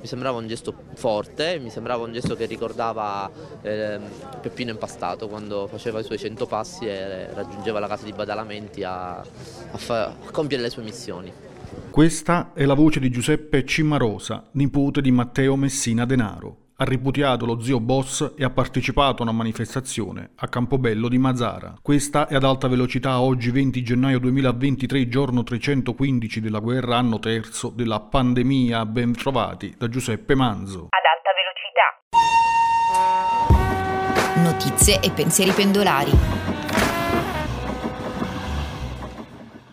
mi sembrava un gesto forte, mi sembrava un gesto che ricordava eh, Peppino Impastato quando faceva i suoi 100 passi e raggiungeva la casa di Badalamenti a, a, fa, a compiere le sue missioni. Questa è la voce di Giuseppe Cimmarosa, nipote di Matteo Messina Denaro ha ripudiato lo zio boss e ha partecipato a una manifestazione a Campobello di Mazzara. Questa è ad alta velocità oggi 20 gennaio 2023, giorno 315 della guerra, anno terzo della pandemia. Ben trovati da Giuseppe Manzo. Ad alta velocità. Notizie e pensieri pendolari.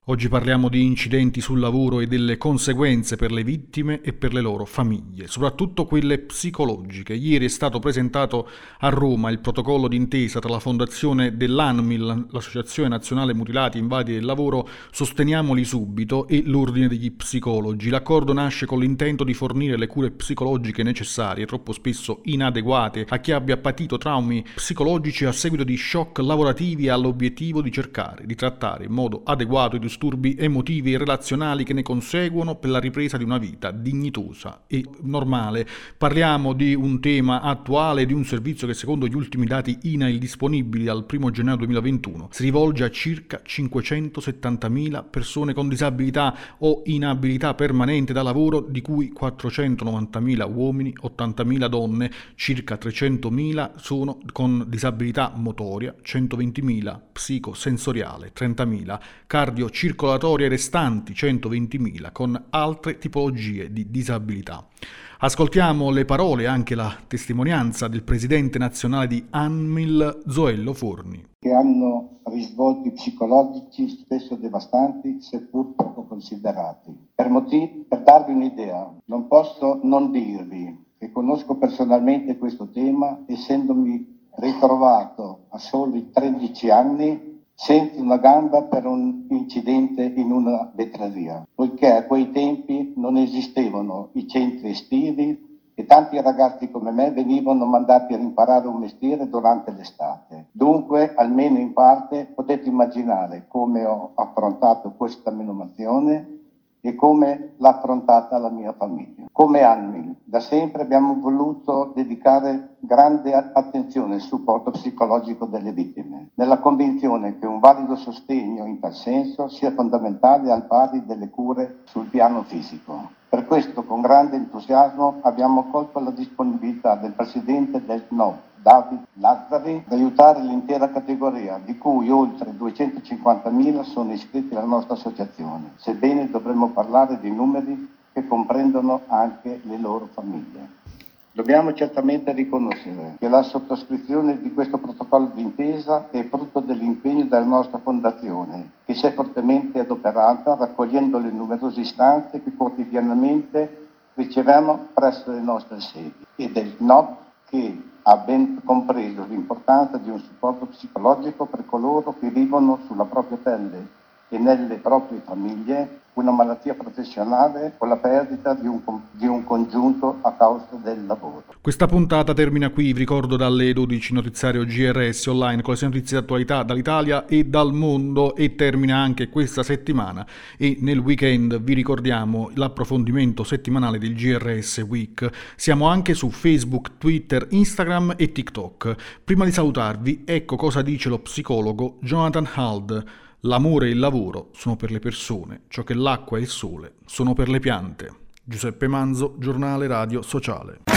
Oggi parliamo di incidenti sul lavoro e delle conseguenze per le vittime e per le loro famiglie, soprattutto quelle psicologiche. Ieri è stato presentato a Roma il protocollo d'intesa tra la fondazione dell'ANMIL, l'Associazione Nazionale Mutilati Invadi del Lavoro, Sosteniamoli Subito e l'Ordine degli Psicologi. L'accordo nasce con l'intento di fornire le cure psicologiche necessarie, troppo spesso inadeguate, a chi abbia patito traumi psicologici a seguito di shock lavorativi e all'obiettivo di cercare di trattare in modo adeguato i disturbi emotivi e relazionali che ne conseguono per la ripresa di una vita dignitosa e normale. Parliamo di un tema attuale, di un servizio che secondo gli ultimi dati INAIL disponibili al 1 gennaio 2021 si rivolge a circa 570.000 persone con disabilità o inabilità permanente da lavoro, di cui 490.000 uomini, 80.000 donne, circa 300.000 sono con disabilità motoria, 120.000 psicosensoriale, 30.000 cardio circolatorie restanti 120.000 con altre tipologie di disabilità. Ascoltiamo le parole e anche la testimonianza del presidente nazionale di ANMIL, Zoello Forni. Che hanno risvolti psicologici spesso devastanti, seppur poco considerati. Per, motivi, per darvi un'idea, non posso non dirvi che conosco personalmente questo tema, essendomi ritrovato a soli 13 anni senza una gamba per un incidente in una vetreria, poiché a quei tempi non esistevano i centri estivi e tanti ragazzi come me venivano mandati a imparare un mestiere durante l'estate. Dunque, almeno in parte, potete immaginare come ho affrontato questa menomazione e come l'ha affrontata la mia famiglia. Come anni, da sempre abbiamo voluto dedicare grande attenzione al supporto psicologico delle vittime, nella convinzione che un valido sostegno in tal senso sia fondamentale al pari delle cure sul piano fisico. Per questo, con grande entusiasmo, abbiamo colto la disponibilità del presidente del NO, David Lazzari, ad aiutare l'intera categoria, di cui oltre 250.000 sono iscritti alla nostra associazione, sebbene dovremmo parlare di numeri comprendono anche le loro famiglie. Dobbiamo certamente riconoscere che la sottoscrizione di questo protocollo d'intesa è frutto dell'impegno della nostra fondazione, che si è fortemente adoperata raccogliendo le numerose istanze che quotidianamente riceviamo presso le nostre sedi e del NOP che ha ben compreso l'importanza di un supporto psicologico per coloro che vivono sulla propria pelle e nelle proprie famiglie una malattia professionale o la perdita di un, di un, congiunto a causa del lavoro. Questa puntata termina qui, vi ricordo dalle 12 notiziario GRS online con le notizie di attualità dall'Italia e dal mondo e termina anche questa settimana e nel weekend vi ricordiamo l'approfondimento settimanale del GRS Week. Siamo anche su Facebook, Twitter, Instagram e TikTok. Prima di salutarvi, ecco cosa dice lo psicologo Jonathan Hald. L'amore e il lavoro sono per le persone, ciò che l'acqua e il sole sono per le piante. Giuseppe Manzo, giornale radio sociale.